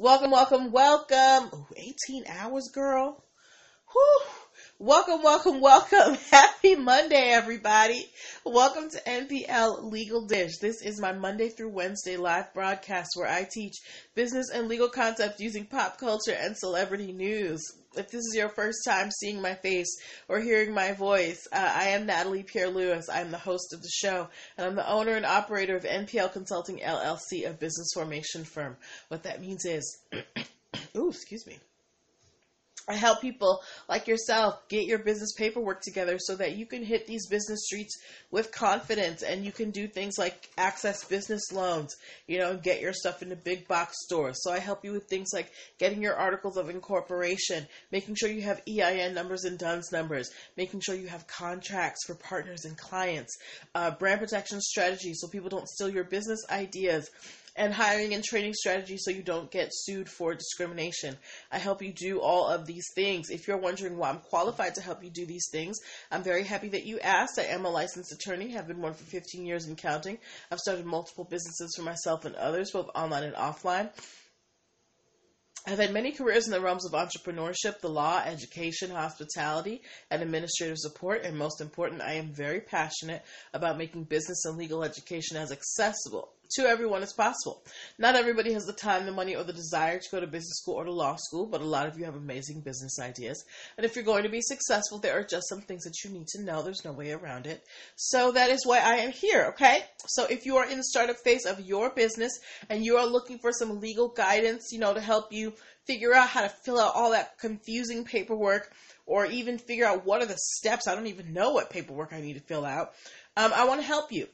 Welcome, welcome, welcome. Ooh, 18 hours, girl. Whew. Welcome, welcome, welcome. Happy Monday, everybody. Welcome to NPL Legal Dish. This is my Monday through Wednesday live broadcast where I teach business and legal concepts using pop culture and celebrity news. If this is your first time seeing my face or hearing my voice, uh, I am Natalie Pierre Lewis. I'm the host of the show, and I'm the owner and operator of NPL Consulting LLC, a business formation firm. What that means is, ooh, excuse me. I help people like yourself get your business paperwork together so that you can hit these business streets with confidence and you can do things like access business loans, you know, get your stuff into big box stores. So I help you with things like getting your articles of incorporation, making sure you have EIN numbers and DUNS numbers, making sure you have contracts for partners and clients, uh, brand protection strategies so people don't steal your business ideas and hiring and training strategies so you don't get sued for discrimination. I help you do all of these things. If you're wondering why I'm qualified to help you do these things, I'm very happy that you asked. I am a licensed attorney, have been one for 15 years and counting. I've started multiple businesses for myself and others, both online and offline. I've had many careers in the realms of entrepreneurship, the law, education, hospitality, and administrative support. And most important, I am very passionate about making business and legal education as accessible to everyone as possible. Not everybody has the time, the money, or the desire to go to business school or to law school, but a lot of you have amazing business ideas. And if you're going to be successful, there are just some things that you need to know. There's no way around it. So that is why I am here, okay? So if you are in the startup phase of your business and you are looking for some legal guidance, you know, to help you figure out how to fill out all that confusing paperwork or even figure out what are the steps. I don't even know what paperwork I need to fill out. Um, I want to help you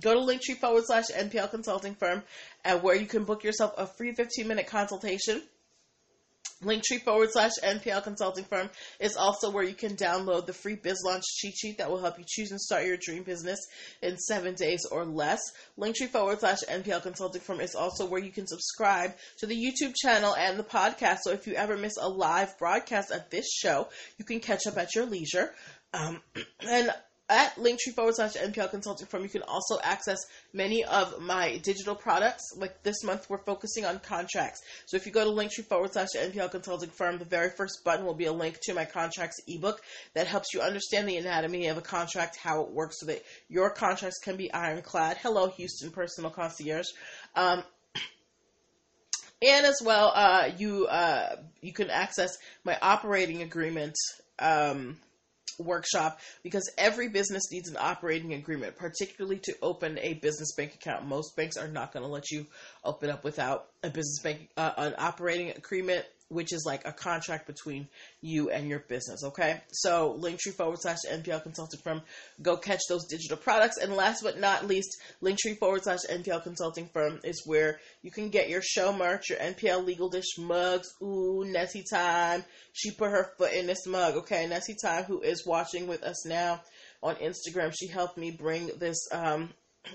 go to linktree forward slash NPL consulting firm and where you can book yourself a free 15 minute consultation. Linktree forward slash NPL consulting firm is also where you can download the free biz launch cheat sheet that will help you choose and start your dream business in seven days or less. Linktree forward slash NPL consulting firm is also where you can subscribe to the YouTube channel and the podcast. So if you ever miss a live broadcast of this show, you can catch up at your leisure. Um, and at linktree forward slash NPL consulting firm, you can also access many of my digital products. Like this month, we're focusing on contracts. So if you go to linktree forward slash NPL consulting firm, the very first button will be a link to my contracts ebook that helps you understand the anatomy of a contract, how it works, so that your contracts can be ironclad. Hello, Houston Personal Concierge. Um, and as well, uh, you uh, you can access my operating agreement. Um, workshop because every business needs an operating agreement, particularly to open a business bank account. Most banks are not going to let you open up without a business bank, uh, an operating agreement which is like a contract between you and your business. Okay, so Linktree forward slash NPL consulting firm. Go catch those digital products. And last but not least, Linktree forward slash NPL consulting firm is where you can get your show merch, your NPL legal dish mugs. Ooh, Nessie time. She put her foot in this mug. Okay, Nessie time, who is watching with us now on Instagram, she helped me bring this um,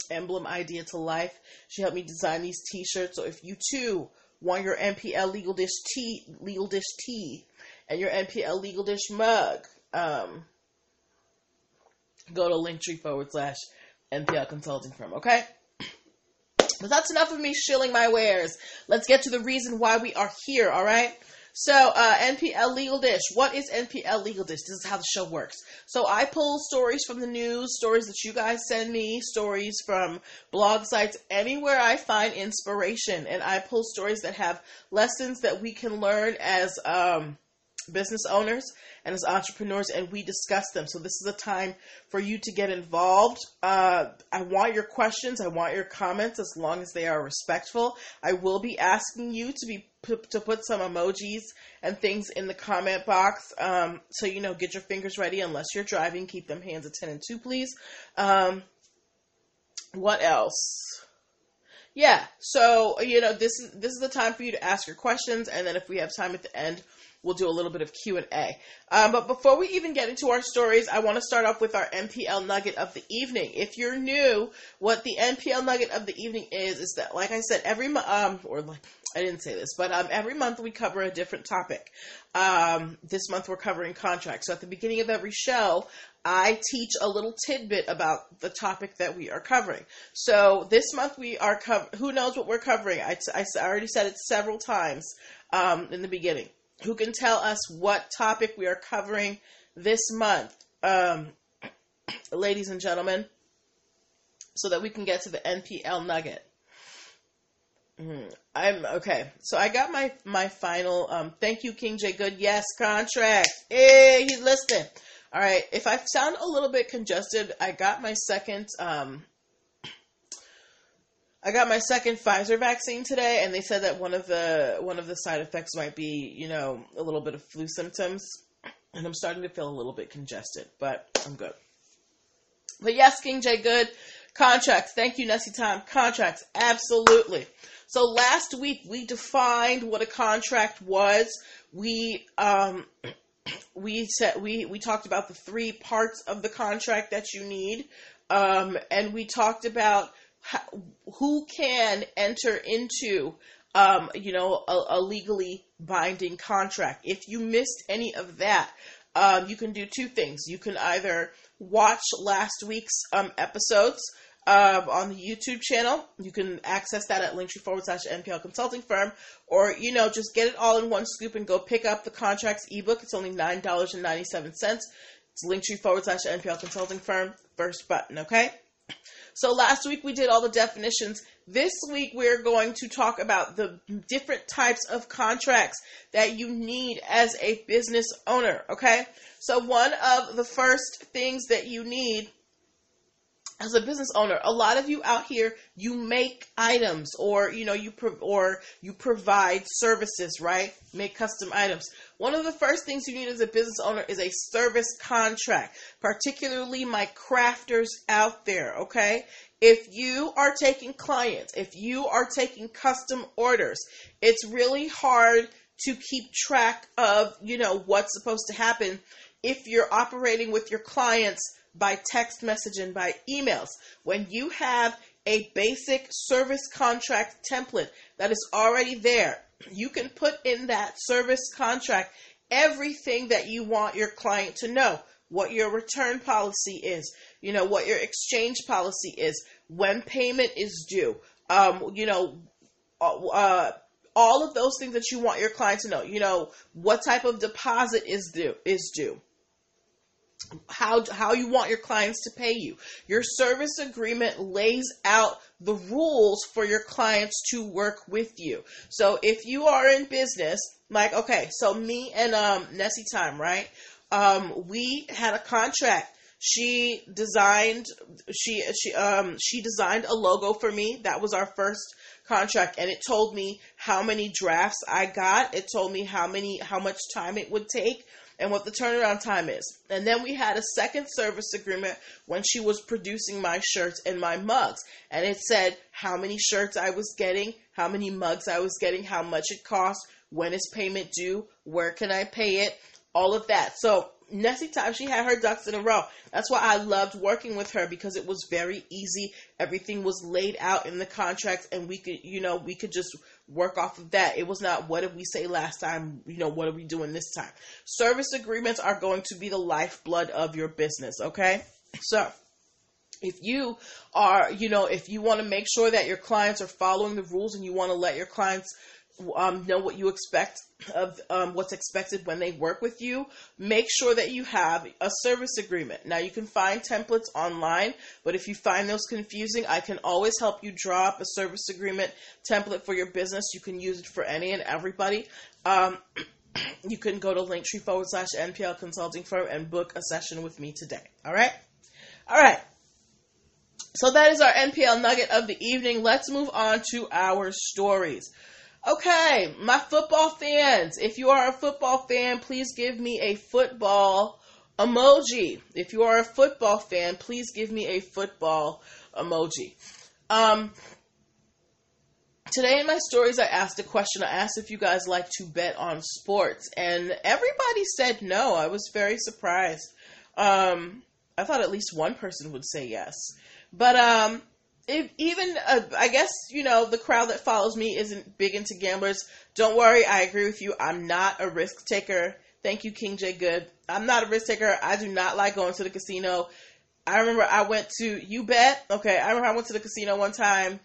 emblem idea to life. She helped me design these T-shirts. So if you too want your NPL Legal Dish tea, Legal Dish tea, and your NPL Legal Dish mug, um, go to linktree forward slash NPL consulting firm, okay? But that's enough of me shilling my wares. Let's get to the reason why we are here, all right? So, uh, NPL Legal Dish. What is NPL Legal Dish? This is how the show works. So, I pull stories from the news, stories that you guys send me, stories from blog sites, anywhere I find inspiration. And I pull stories that have lessons that we can learn as um, business owners and as entrepreneurs, and we discuss them. So, this is a time for you to get involved. Uh, I want your questions, I want your comments as long as they are respectful. I will be asking you to be to put some emojis and things in the comment box. Um, so you know, get your fingers ready. Unless you're driving, keep them hands at ten and two, please. Um, what else? Yeah. So you know, this is this is the time for you to ask your questions, and then if we have time at the end, we'll do a little bit of Q and A. Um, but before we even get into our stories, I want to start off with our NPL nugget of the evening. If you're new, what the NPL nugget of the evening is is that, like I said, every month, um, or like I didn't say this, but um, every month we cover a different topic. Um, this month we're covering contracts. So at the beginning of every show, I teach a little tidbit about the topic that we are covering. So this month we are cover. Who knows what we're covering? I, I already said it several times um, in the beginning. Who can tell us what topic we are covering this month, um, ladies and gentlemen, so that we can get to the NPL nugget. Mm-hmm. I'm okay. So I got my my final. Um, thank you, King J. Good. Yes, contract. Hey, he's listening. All right. If I sound a little bit congested, I got my second. Um, I got my second Pfizer vaccine today, and they said that one of the one of the side effects might be, you know, a little bit of flu symptoms, and I'm starting to feel a little bit congested, but I'm good. But yes, King J. Good contracts. Thank you, Nessie Time. Contracts, absolutely. So last week we defined what a contract was. We um, we said we we talked about the three parts of the contract that you need, um, and we talked about who can enter into um, you know a, a, legally binding contract. If you missed any of that, um, you can do two things. You can either watch last week's um, episodes uh, on the YouTube channel. You can access that at linktree forward slash NPL consulting firm, or you know, just get it all in one scoop and go pick up the contracts ebook. It's only nine dollars and ninety seven cents. It's linktree forward slash NPL consulting firm. First button, okay. So last week we did all the definitions. This week we're going to talk about the different types of contracts that you need as a business owner, okay? So one of the first things that you need as a business owner, a lot of you out here, you make items or, you know, you, pro- or you provide services, right? Make custom items. One of the first things you need as a business owner is a service contract, particularly my crafters out there, okay? If you are taking clients, if you are taking custom orders, it's really hard to keep track of, you know, what's supposed to happen if you're operating with your clients by text message and by emails. When you have a basic service contract template that is already there, you can put in that service contract everything that you want your client to know. What your return policy is, you know, what your exchange policy is, when payment is due, um, you know, uh, all of those things that you want your client to know. You know, what type of deposit is due is due how how you want your clients to pay you. Your service agreement lays out the rules for your clients to work with you. So if you are in business, like okay, so me and um Nessie Time, right? Um, we had a contract. She designed she she um she designed a logo for me. That was our first contract and it told me how many drafts I got. It told me how many how much time it would take and what the turnaround time is. And then we had a second service agreement when she was producing my shirts and my mugs. And it said how many shirts I was getting, how many mugs I was getting, how much it cost, when is payment due, where can I pay it, all of that. So Nessie time she had her ducks in a row. That's why I loved working with her because it was very easy. Everything was laid out in the contract and we could, you know, we could just work off of that. It was not what did we say last time, you know, what are we doing this time? Service agreements are going to be the lifeblood of your business, okay? So, if you are, you know, if you want to make sure that your clients are following the rules and you want to let your clients um, know what you expect of um, what's expected when they work with you, make sure that you have a service agreement. Now, you can find templates online, but if you find those confusing, I can always help you draw up a service agreement template for your business. You can use it for any and everybody. Um, you can go to linktree forward slash NPL consulting firm and book a session with me today. All right? All right. So that is our NPL nugget of the evening. Let's move on to our stories. Okay, my football fans, if you are a football fan, please give me a football emoji. If you are a football fan, please give me a football emoji. Um, today in my stories, I asked a question. I asked if you guys like to bet on sports, and everybody said no. I was very surprised. Um, I thought at least one person would say yes, but um, if even uh, I guess you know the crowd that follows me isn't big into gamblers. Don't worry, I agree with you. I'm not a risk taker. Thank you, King J. Good. I'm not a risk taker. I do not like going to the casino. I remember I went to you bet. Okay, I remember I went to the casino one time.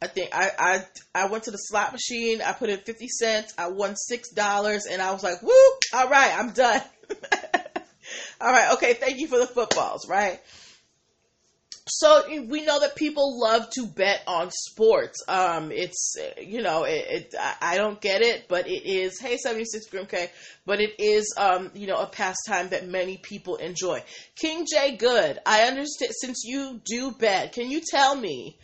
I think I I I went to the slot machine. I put in fifty cents. I won six dollars, and I was like, "Whoop! All right, I'm done." all right, okay. Thank you for the footballs. Right. So we know that people love to bet on sports. Um, it's you know, it, it, I don't get it, but it is. Hey, seventy six Grim K, but it is um, you know, a pastime that many people enjoy. King J, good. I understand. Since you do bet, can you tell me,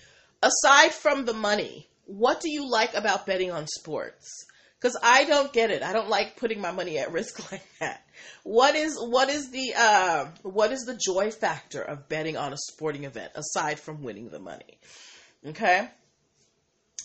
aside from the money, what do you like about betting on sports? Because I don't get it. I don't like putting my money at risk like that. What is what is the uh, what is the joy factor of betting on a sporting event aside from winning the money? Okay.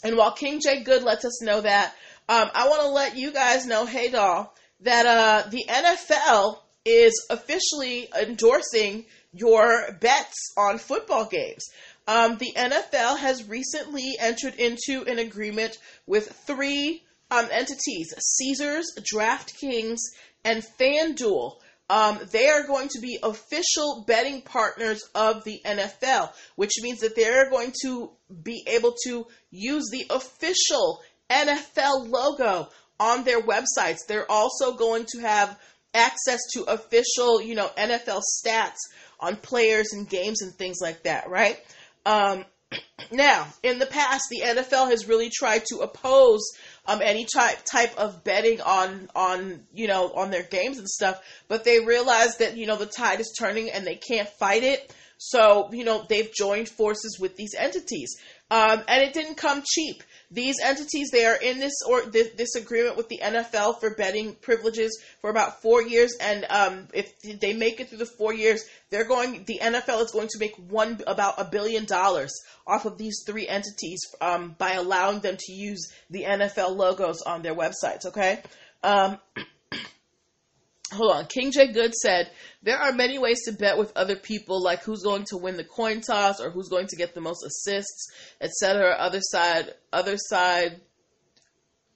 And while King J Good lets us know that, um, I want to let you guys know, hey doll, that uh, the NFL is officially endorsing your bets on football games. Um, the NFL has recently entered into an agreement with three um, entities: Caesars, DraftKings, and FanDuel. Um, they are going to be official betting partners of the NFL, which means that they're going to be able to use the official NFL logo on their websites. They're also going to have access to official, you know, NFL stats on players and games and things like that, right? Um, now, in the past, the NFL has really tried to oppose um, any type type of betting on on you know on their games and stuff, but they realize that you know the tide is turning and they can't fight it. So you know they've joined forces with these entities, um, and it didn't come cheap these entities they are in this or this, this, agreement with the NFL for betting privileges for about four years, and um, if they make it through the four years, they're going. The NFL is going to make one about a billion dollars off of these three entities um, by allowing them to use the NFL logos on their websites. Okay. Um, hold on. King J Good said there are many ways to bet with other people, like who's going to win the coin toss or who's going to get the most assists, etc. Other side, other side,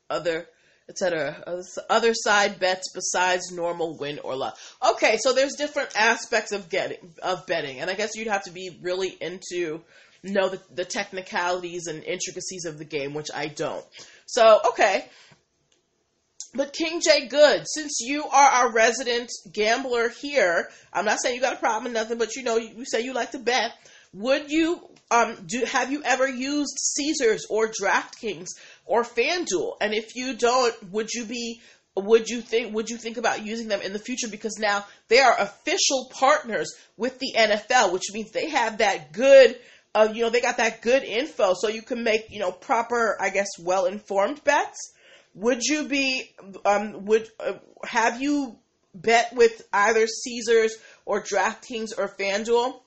other, etc. Other side bets besides normal win or loss. Okay, so there's different aspects of getting of betting, and I guess you'd have to be really into know the, the technicalities and intricacies of the game, which I don't. So okay. But King J Good, since you are our resident gambler here, I'm not saying you got a problem with nothing, but you know you say you like to bet. Would you um do have you ever used Caesars or DraftKings or FanDuel? And if you don't, would you be would you think would you think about using them in the future because now they are official partners with the NFL, which means they have that good uh, you know they got that good info so you can make you know proper I guess well informed bets would you be um would uh, have you bet with either Caesars or DraftKings or FanDuel?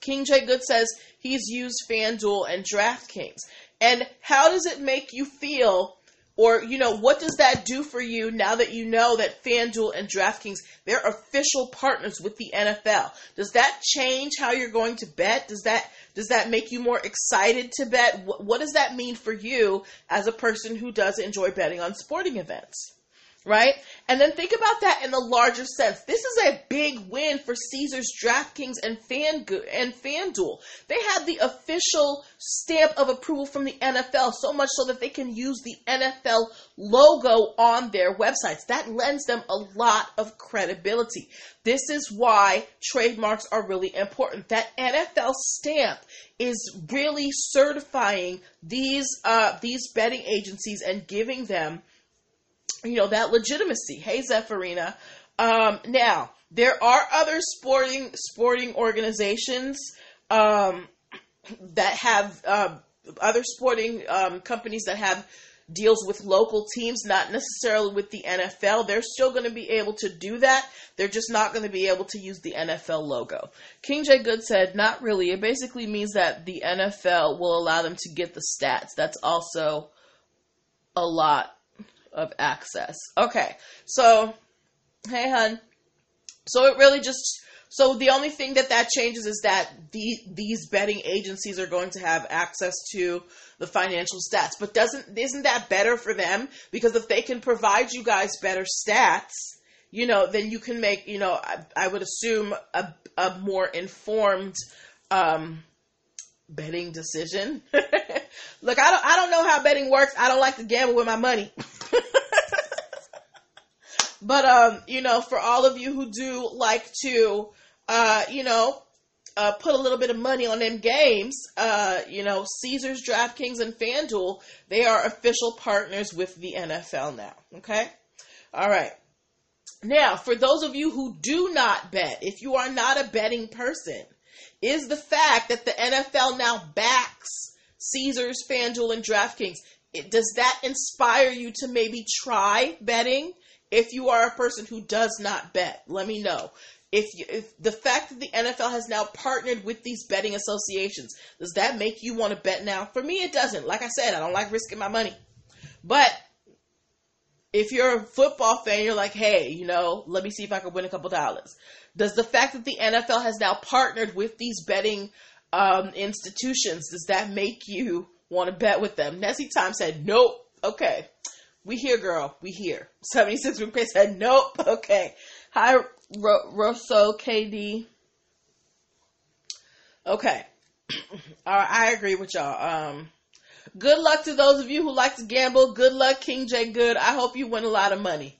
King J Good says he's used FanDuel and DraftKings. And how does it make you feel or, you know, what does that do for you now that you know that FanDuel and DraftKings, they're official partners with the NFL? Does that change how you're going to bet? Does that does that make you more excited to bet? What, does that mean for you as a person who does enjoy betting on sporting events? Right? And then think about that in the larger sense. This is a big win for Caesars, DraftKings, and Fan and FanDuel. They have the official stamp of approval from the NFL, so much so that they can use the NFL logo on their websites. That lends them a lot of credibility. This is why trademarks are really important. That NFL stamp is really certifying these uh, these betting agencies and giving them you know, that legitimacy. Hey, Zephyrina. Um, now, there are other sporting sporting organizations um, that have uh, other sporting um, companies that have deals with local teams, not necessarily with the NFL. They're still going to be able to do that. They're just not going to be able to use the NFL logo. King J. Good said, not really. It basically means that the NFL will allow them to get the stats. That's also a lot of access. Okay, so, hey, hun. So it really just so the only thing that that changes is that the, these betting agencies are going to have access to the financial stats. But doesn't isn't that better for them? Because if they can provide you guys better stats, you know, then you can make, you know, I, I would assume a, a more informed um, betting decision. Look, I don't I don't know how betting works. I don't like to gamble with my money. but um, you know, for all of you who do like to uh, you know, uh, put a little bit of money on them games, uh, you know, Caesars, DraftKings, and FanDuel, they are official partners with the NFL now. Okay? All right. Now, for those of you who do not bet, if you are not a betting person, is the fact that the NFL now backs Caesars, FanDuel, and DraftKings. Does that inspire you to maybe try betting? If you are a person who does not bet, let me know if, you, if the fact that the NFL has now partnered with these betting associations, does that make you want to bet now? For me, it doesn't. Like I said, I don't like risking my money. But if you're a football fan, you're like, hey, you know, let me see if I can win a couple dollars. Does the fact that the NFL has now partnered with these betting um, institutions, does that make you want to bet with them? Nessie Time said, nope. Okay. We here, girl. We here. 76 Group said, nope. Okay. Hi, Ro- Rosso KD. Okay. All right, I agree with y'all. Um, good luck to those of you who like to gamble. Good luck, King J. Good. I hope you win a lot of money.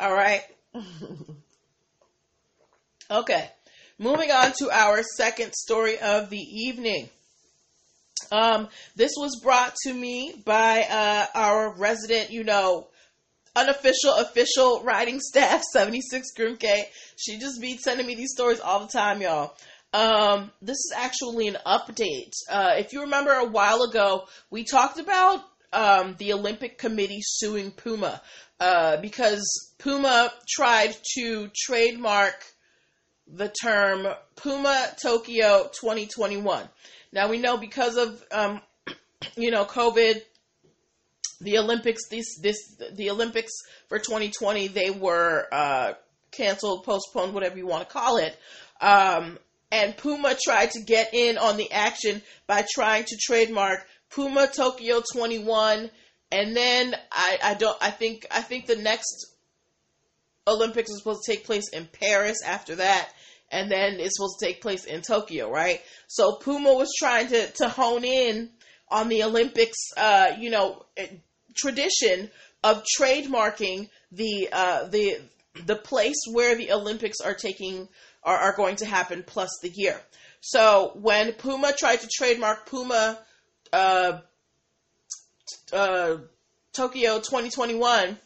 All right. okay. Moving on to our second story of the evening. Um, this was brought to me by uh, our resident, you know, unofficial, official writing staff, 76 Grimke. She just be sending me these stories all the time, y'all. Um, this is actually an update. Uh, if you remember a while ago, we talked about um, the Olympic Committee suing Puma uh, because Puma tried to trademark the term Puma Tokyo 2021. Now we know because of um, you know COVID the Olympics this this the Olympics for 2020 they were uh, canceled, postponed, whatever you want to call it. Um, and Puma tried to get in on the action by trying to trademark Puma Tokyo 21 and then I, I don't I think I think the next Olympics is supposed to take place in Paris after that and then it's supposed to take place in Tokyo, right? So Puma was trying to to hone in on the Olympics, uh, you know, tradition of trademarking the uh, the the place where the Olympics are taking are, are going to happen plus the year. So when Puma tried to trademark Puma uh, uh, Tokyo 2021,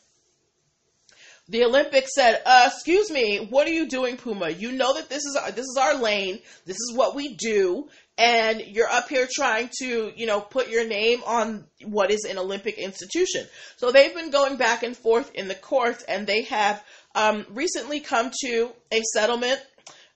the Olympics said, uh, "Excuse me, what are you doing, Puma? You know that this is our, this is our lane. This is what we do, and you're up here trying to, you know, put your name on what is an Olympic institution. So they've been going back and forth in the courts, and they have um, recently come to a settlement.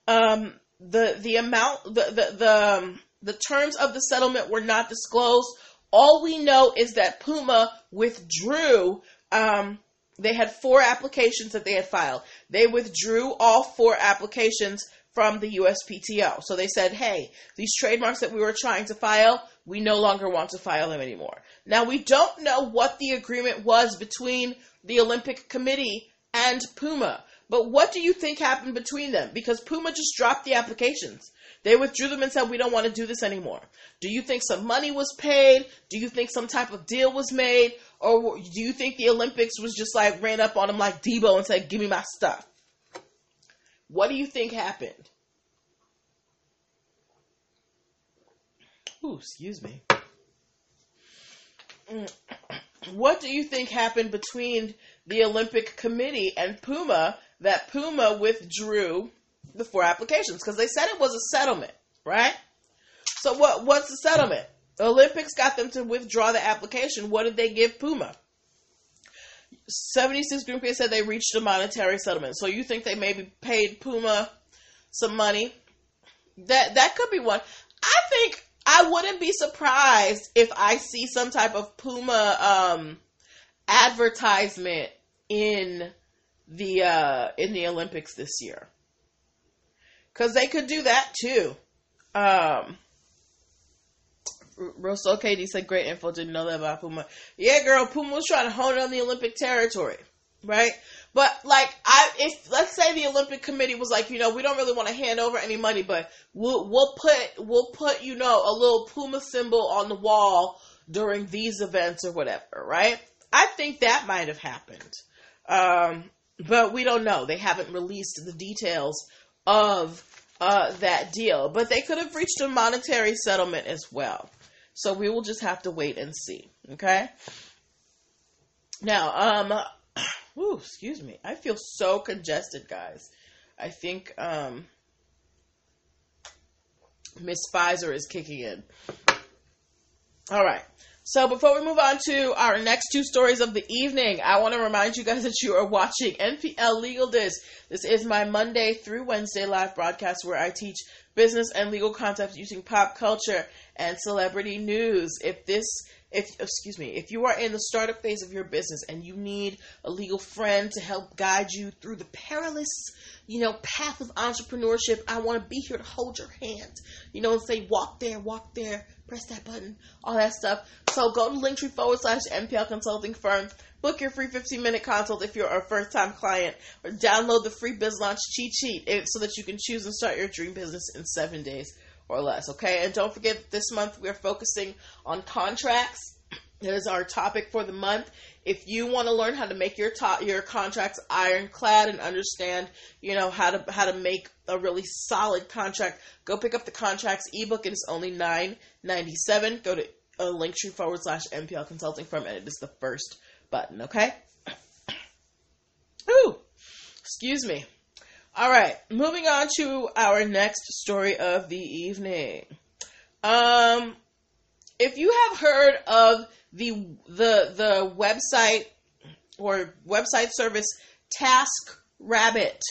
Um, the the amount the the the, um, the terms of the settlement were not disclosed. All we know is that Puma withdrew. Um, they had four applications that they had filed. They withdrew all four applications from the USPTO. So they said, hey, these trademarks that we were trying to file, we no longer want to file them anymore. Now, we don't know what the agreement was between the Olympic Committee and Puma, but what do you think happened between them? Because Puma just dropped the applications. They withdrew them and said, we don't want to do this anymore. Do you think some money was paid? Do you think some type of deal was made? Or do you think the Olympics was just like ran up on them like Debo and said, give me my stuff? What do you think happened? Ooh, excuse me. Mm. What do you think happened between the Olympic Committee and Puma that Puma withdrew the four applications? Because they said it was a settlement, right? So what? What's the settlement? Olympics got them to withdraw the application. What did they give Puma? 76 Group said they reached a monetary settlement. So you think they maybe paid Puma some money? That that could be one. I think I wouldn't be surprised if I see some type of Puma um, advertisement in the uh, in the Olympics this year. Cause they could do that too. Um, Russell Katie said, "Great info. Didn't know that about Puma. Yeah, girl, Puma was trying to hone on the Olympic territory, right? But like, I if let's say the Olympic Committee was like, you know, we don't really want to hand over any money, but we'll we'll put we'll put you know a little Puma symbol on the wall during these events or whatever, right? I think that might have happened, um, but we don't know. They haven't released the details of uh, that deal, but they could have reached a monetary settlement as well. So we will just have to wait and see. Okay. Now, um, whew, excuse me. I feel so congested, guys. I think um, Miss Pfizer is kicking in. All right. So before we move on to our next two stories of the evening, I want to remind you guys that you are watching NPL Legal Dish. This is my Monday through Wednesday live broadcast where I teach business and legal concepts using pop culture and celebrity news. If this if excuse me, if you are in the startup phase of your business and you need a legal friend to help guide you through the perilous, you know, path of entrepreneurship, I want to be here to hold your hand. You know, and say walk there, walk there, press that button, all that stuff. So go to linktree forward slash NPL consulting firm, book your free 15 minute consult if you're a first time client, or download the free biz launch cheat sheet eh, so that you can choose and start your dream business in seven days or less. Okay, and don't forget this month we're focusing on contracts. That is our topic for the month. If you want to learn how to make your your contracts ironclad and understand, you know how to how to make a really solid contract, go pick up the contracts ebook. It is only nine ninety seven. Go to a link linktree forward slash NPL consulting firm, and it is the first button. Okay. Ooh, excuse me. All right, moving on to our next story of the evening. Um, if you have heard of the the the website or website service Task Rabbit,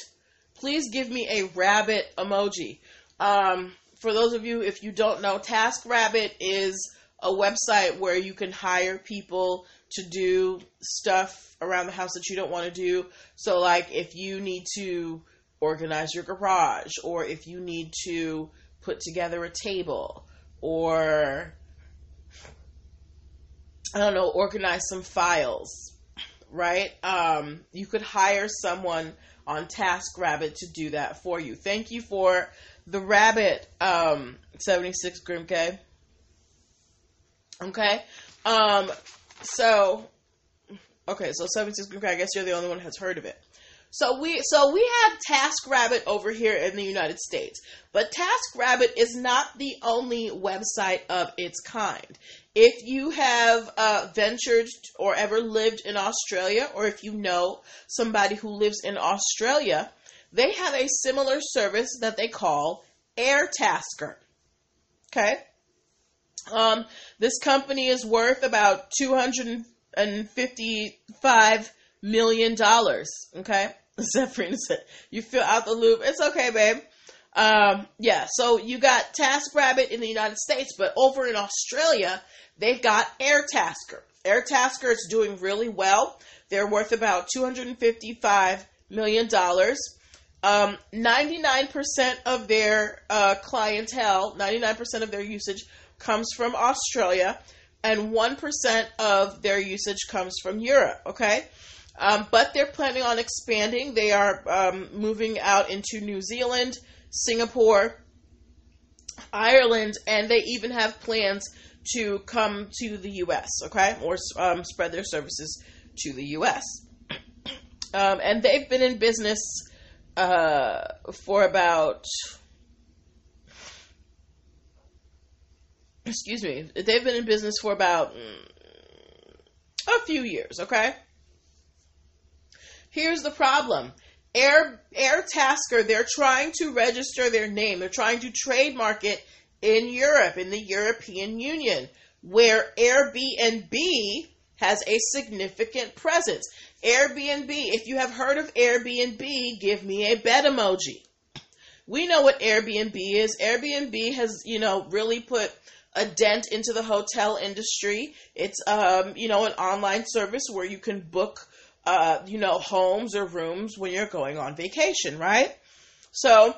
please give me a rabbit emoji. Um, for those of you if you don't know, TaskRabbit is a website where you can hire people to do stuff around the house that you don't want to do. So, like if you need to organize your garage, or if you need to put together a table, or I don't know, organize some files, right? Um, you could hire someone on TaskRabbit to do that for you. Thank you for the rabbit, um, 76 Grimke. Okay. Um, so, okay, so 76 Grimke, I guess you're the only one who has heard of it. So we so we have TaskRabbit over here in the United States, but TaskRabbit is not the only website of its kind. If you have uh, ventured or ever lived in Australia, or if you know somebody who lives in Australia, they have a similar service that they call Airtasker. Okay. Um, this company is worth about two hundred and fifty-five million dollars. Okay. Zephyr said, "You feel out the loop. It's okay, babe." Um, yeah. So you got TaskRabbit in the United States, but over in Australia, they've got Airtasker. Airtasker is doing really well. They're worth about two hundred and fifty-five million dollars. Um, 99% of their uh, clientele, 99% of their usage comes from Australia, and 1% of their usage comes from Europe. Okay, um, but they're planning on expanding. They are um, moving out into New Zealand, Singapore, Ireland, and they even have plans to come to the U.S. Okay, or um, spread their services to the U.S. Um, and they've been in business uh, for about. Excuse me. They've been in business for about mm, a few years. Okay. Here's the problem. Air Airtasker, they're trying to register their name. They're trying to trademark it in Europe, in the European Union, where Airbnb has a significant presence. Airbnb, if you have heard of Airbnb, give me a bed emoji. We know what Airbnb is. Airbnb has, you know, really put a dent into the hotel industry. It's, um, you know, an online service where you can book, uh, you know, homes or rooms when you're going on vacation, right? So,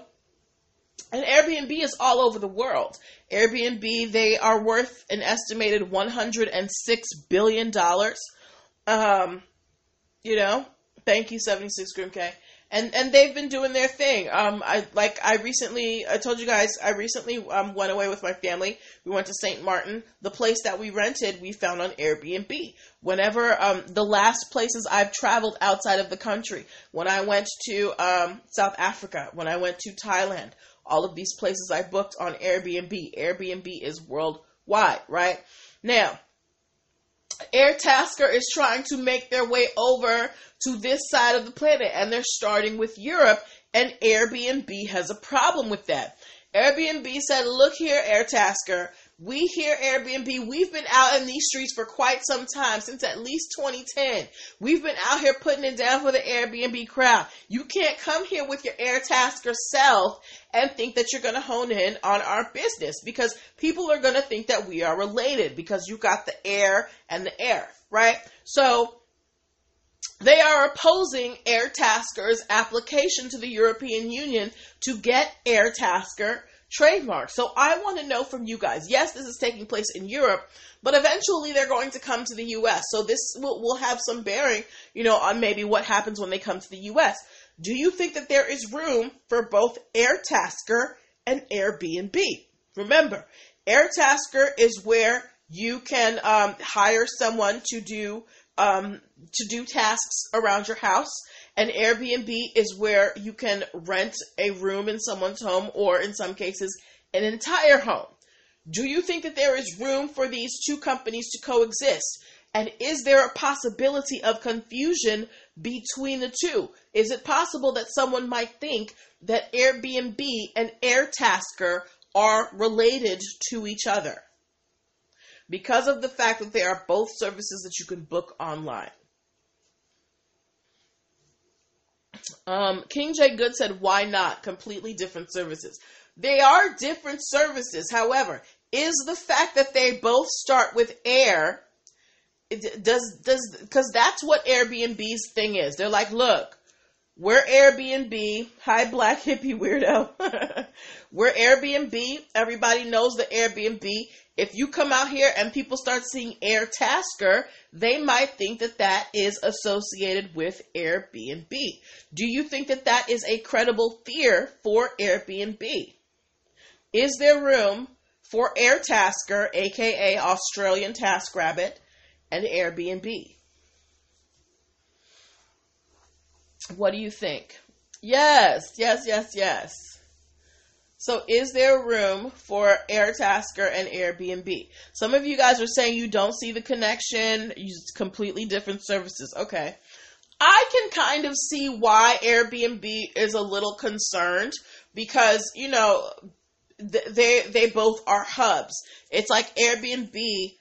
and Airbnb is all over the world. Airbnb, they are worth an estimated $106 billion. Um, you know, thank you, 76 Grim K. And, and they've been doing their thing. Um, I like I recently I told you guys I recently um, went away with my family. We went to St. Martin. The place that we rented we found on Airbnb. Whenever um, the last places I've traveled outside of the country, when I went to um, South Africa, when I went to Thailand, all of these places I booked on Airbnb. Airbnb is worldwide, right? Now, Airtasker is trying to make their way over to this side of the planet and they're starting with Europe and Airbnb has a problem with that. Airbnb said, look here, Airtasker, we here, Airbnb, we've been out in these streets for quite some time, since at least 2010. We've been out here putting it down for the Airbnb crowd. You can't come here with your Airtasker self and think that you're going to hone in on our business because people are going to think that we are related because you got the air and the air, right? So, they are opposing Airtasker's application to the European Union to get Airtasker trademark. So I want to know from you guys. Yes, this is taking place in Europe, but eventually they're going to come to the US. So this will, will have some bearing, you know, on maybe what happens when they come to the US. Do you think that there is room for both Airtasker and Airbnb? Remember, Airtasker is where you can um, hire someone to do um, to do tasks around your house. And Airbnb is where you can rent a room in someone's home or, in some cases, an entire home. Do you think that there is room for these two companies to coexist? And is there a possibility of confusion between the two? Is it possible that someone might think that Airbnb and Airtasker are related to each other? Because of the fact that they are both services that you can book online. Um, King J. Good said, why not? Completely different services. They are different services. However, is the fact that they both start with air does does because that's what Airbnb's thing is. They're like, look, we're Airbnb. Hi, black hippie weirdo. we're Airbnb. Everybody knows the Airbnb. If you come out here and people start seeing Airtasker, they might think that that is associated with Airbnb. Do you think that that is a credible fear for Airbnb? Is there room for Airtasker, aka Australian TaskRabbit, and Airbnb? What do you think? Yes, yes, yes, yes. So, is there room for Airtasker and Airbnb? Some of you guys are saying you don't see the connection, use completely different services. Okay. I can kind of see why Airbnb is a little concerned because, you know, they they both are hubs. It's like Airbnb,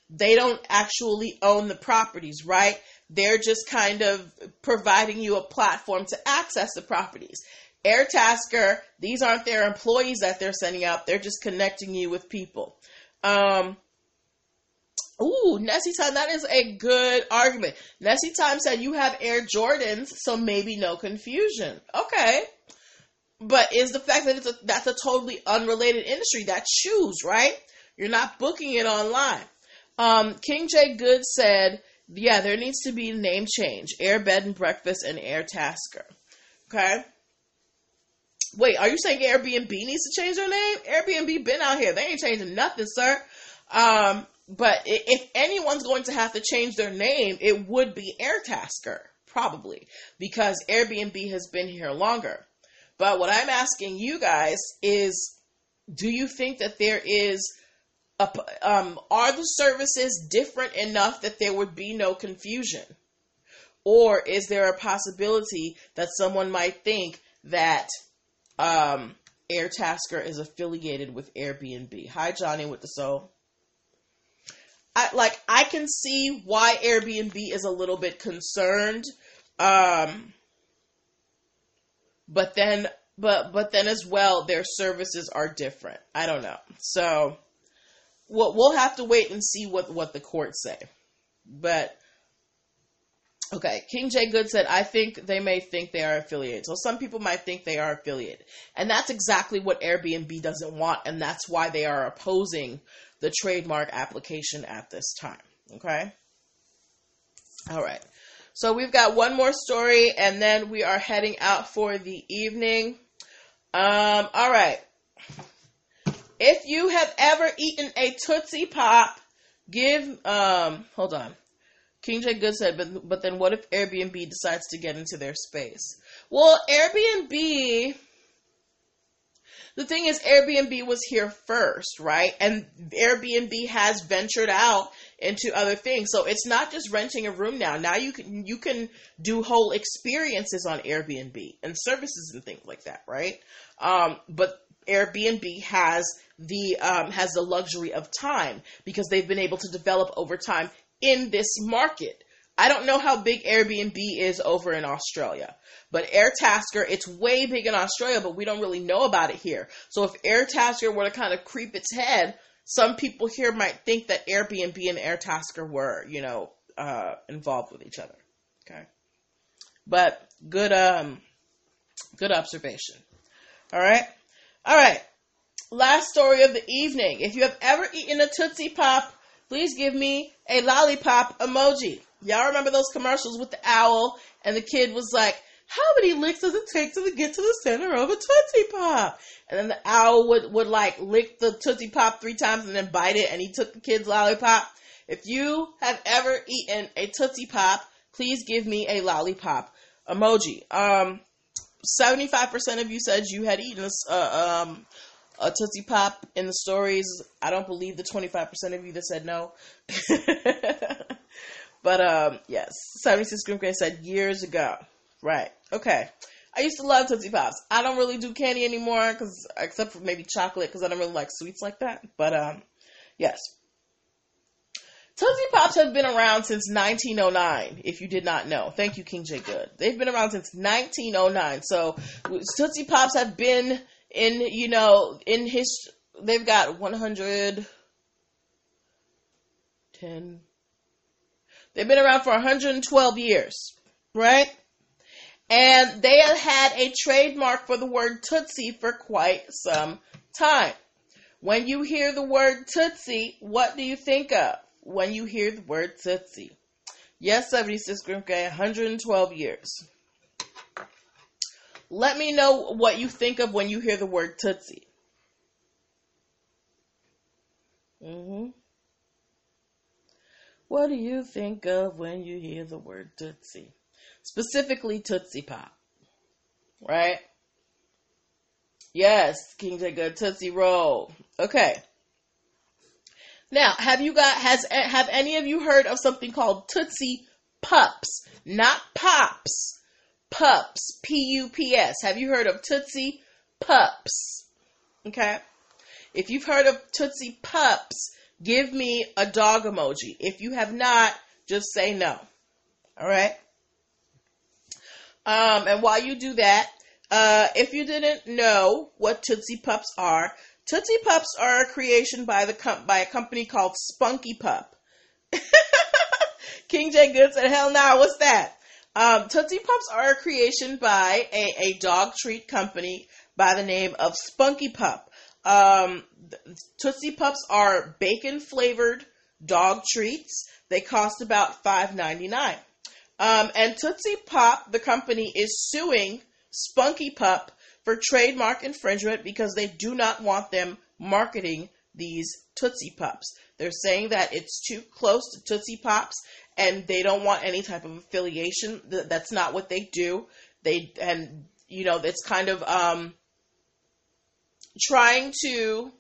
they don't actually own the properties, right? They're just kind of providing you a platform to access the properties. Airtasker, these aren't their employees that they're sending out. They're just connecting you with people. Um, ooh, Nessie Time, that is a good argument. Nessie Time said you have Air Jordans, so maybe no confusion. Okay. But is the fact that it's a, that's a totally unrelated industry. that shoes, right? You're not booking it online. Um, King J Good said, yeah, there needs to be a name change. Air Bed and Breakfast and Airtasker. Okay. Wait, are you saying Airbnb needs to change their name? Airbnb been out here. They ain't changing nothing, sir. Um, but if anyone's going to have to change their name, it would be Airtasker, probably, because Airbnb has been here longer. But what I'm asking you guys is do you think that there is um, are the services different enough that there would be no confusion? Or is there a possibility that someone might think that um, Airtasker is affiliated with Airbnb. Hi, Johnny with the soul. I like I can see why Airbnb is a little bit concerned. Um but then but but then as well their services are different. I don't know. So we'll, we'll have to wait and see what what the courts say. But Okay, King J. Good said, I think they may think they are affiliated. So some people might think they are affiliated. And that's exactly what Airbnb doesn't want, and that's why they are opposing the trademark application at this time. Okay? All right. So we've got one more story, and then we are heading out for the evening. Um, all right. If you have ever eaten a Tootsie Pop, give, um, hold on. King J. Good said, but, but then what if Airbnb decides to get into their space? Well, Airbnb, the thing is, Airbnb was here first, right? And Airbnb has ventured out into other things. So it's not just renting a room now. Now you can, you can do whole experiences on Airbnb and services and things like that, right? Um, but Airbnb has the um, has the luxury of time because they've been able to develop over time in this market. I don't know how big Airbnb is over in Australia, but Airtasker, it's way big in Australia, but we don't really know about it here. So if Airtasker were to kind of creep its head, some people here might think that Airbnb and Airtasker were, you know, uh, involved with each other. Okay, but good, um, good observation. All right, all right. Last story of the evening. If you have ever eaten a Tootsie Pop, please give me a lollipop emoji. Y'all remember those commercials with the owl and the kid was like, how many licks does it take to get to the center of a Tootsie Pop? And then the owl would, would like lick the Tootsie Pop three times and then bite it and he took the kid's lollipop. If you have ever eaten a Tootsie Pop, please give me a lollipop emoji. Um, 75% of you said you had eaten a, uh, um, a Tootsie Pop in the stories. I don't believe the 25% of you that said no. but um, yes, 76 Grim Gray said years ago. Right. Okay. I used to love Tootsie Pops. I don't really do candy anymore, cause except for maybe chocolate, because I don't really like sweets like that. But um, yes. Tootsie Pops have been around since 1909, if you did not know. Thank you, King J. Good. They've been around since 1909. So Tootsie Pops have been in you know in his they've got 110 they've been around for 112 years right and they have had a trademark for the word tootsie for quite some time when you hear the word tootsie what do you think of when you hear the word tootsie yes 76 grimke 112 years let me know what you think of when you hear the word Tootsie. Mm-hmm. What do you think of when you hear the word Tootsie? Specifically Tootsie Pop. Right? Yes, King J Good Tootsie Roll. Okay. Now, have you got has have any of you heard of something called Tootsie Pups? Not Pops. Pups. P U P S. Have you heard of Tootsie Pups? Okay. If you've heard of Tootsie Pups, give me a dog emoji. If you have not, just say no. All right. Um, and while you do that, uh, if you didn't know what Tootsie Pups are, Tootsie Pups are a creation by the com- by a company called Spunky Pup. King J Good said, "Hell no, nah, what's that?" Um, Tootsie Pups are a creation by a, a dog treat company by the name of Spunky Pup. Um, Tootsie Pups are bacon flavored dog treats. They cost about five ninety nine. Um, and Tootsie Pop, the company, is suing Spunky Pup for trademark infringement because they do not want them marketing these Tootsie Pops. They're saying that it's too close to Tootsie Pops and they don't want any type of affiliation. That's not what they do. They and you know it's kind of um, trying to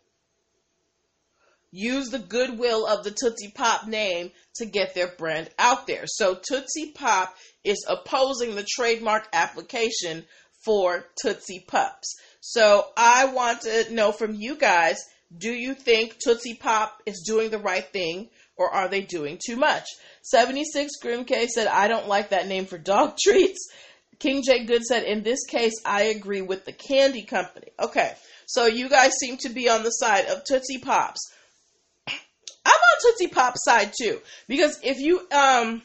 use the goodwill of the Tootsie Pop name to get their brand out there. So Tootsie Pop is opposing the trademark application for Tootsie Pups. So I want to know from you guys, do you think Tootsie Pop is doing the right thing or are they doing too much? 76 Grimk said, I don't like that name for dog treats. King J. Good said, in this case, I agree with the candy company. Okay, so you guys seem to be on the side of Tootsie Pops. I'm on Tootsie Pop side too, because if you, um,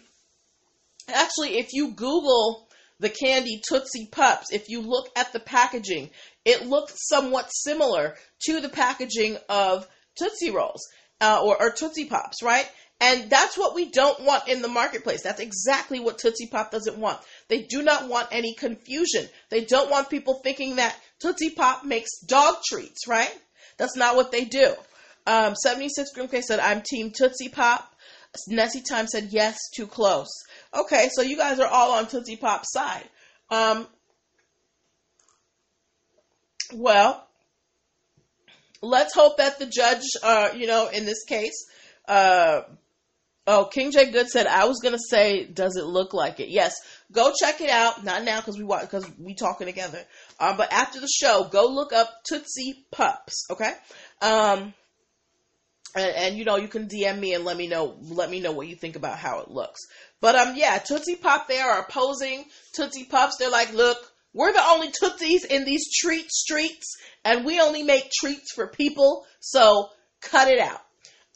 actually, if you Google the candy Tootsie Pups, if you look at the packaging, it looks somewhat similar to the packaging of Tootsie Rolls uh, or, or Tootsie Pops, right? And that's what we don't want in the marketplace. That's exactly what Tootsie Pop doesn't want. They do not want any confusion. They don't want people thinking that Tootsie Pop makes dog treats, right? That's not what they do. Um, 76 Grimke said, I'm Team Tootsie Pop. Nessie Time said, yes, too close. Okay, so you guys are all on Tootsie Pop's side. Um, well, let's hope that the judge, uh, you know, in this case, uh, oh, King J Good said I was gonna say, does it look like it? Yes, go check it out. Not now because we because we talking together. Um, but after the show, go look up Tootsie Pups. Okay. Um, and, and, you know you can DM me and let me know let me know what you think about how it looks. But um yeah, Tootsie Pop there are opposing Tootsie Pups. They're like, look, we're the only Tootsies in these treat streets, and we only make treats for people, so cut it out.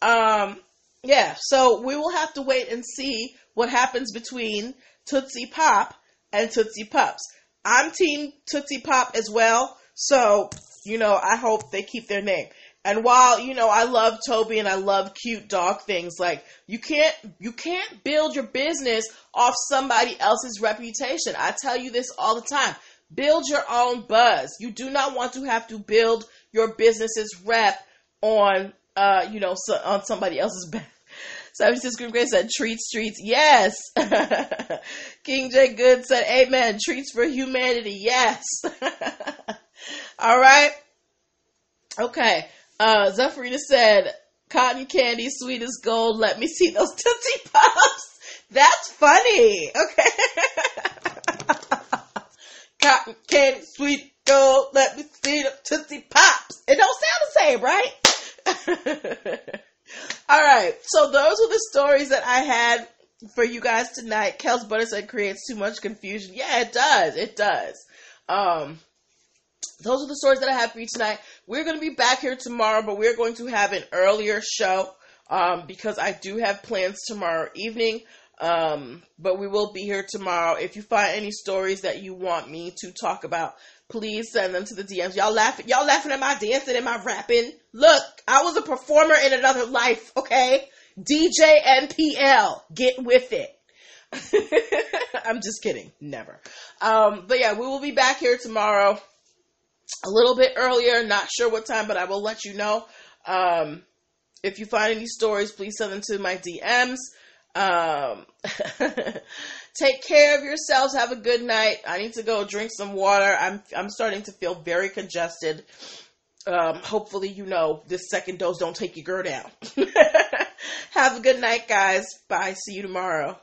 Um yeah, so we will have to wait and see what happens between Tootsie Pop and Tootsie Pups. I'm team Tootsie Pop as well, so you know I hope they keep their name. And while, you know, I love Toby and I love cute dog things, like you can't you can't build your business off somebody else's reputation. I tell you this all the time. Build your own buzz. You do not want to have to build your business's rep on uh, you know, so, on somebody else's back. 76 Group Grace said treats, treats, yes. King J Good said amen. Treats for humanity, yes. All right. Okay. Uh, Zephyrinah said, cotton candy, sweet as gold. Let me see those Tootsie Pops. That's funny. Okay. cotton candy, sweet gold. Let me see the Tootsie Pops. It don't sound the same, right? All right. So those were the stories that I had for you guys tonight. Kels Butter said creates too much confusion. Yeah, it does. It does. Um, those are the stories that I have for you tonight. We're going to be back here tomorrow, but we're going to have an earlier show um, because I do have plans tomorrow evening. Um, but we will be here tomorrow. If you find any stories that you want me to talk about, please send them to the DMs. Y'all laughing, y'all laughing at my dancing and my rapping. Look, I was a performer in another life. Okay, DJ NPL, get with it. I'm just kidding. Never. Um, but yeah, we will be back here tomorrow a little bit earlier. Not sure what time, but I will let you know. Um, if you find any stories, please send them to my DMs. Um, take care of yourselves. Have a good night. I need to go drink some water. I'm I'm starting to feel very congested. Um, hopefully, you know this second dose don't take your girl down. Have a good night, guys. Bye. See you tomorrow.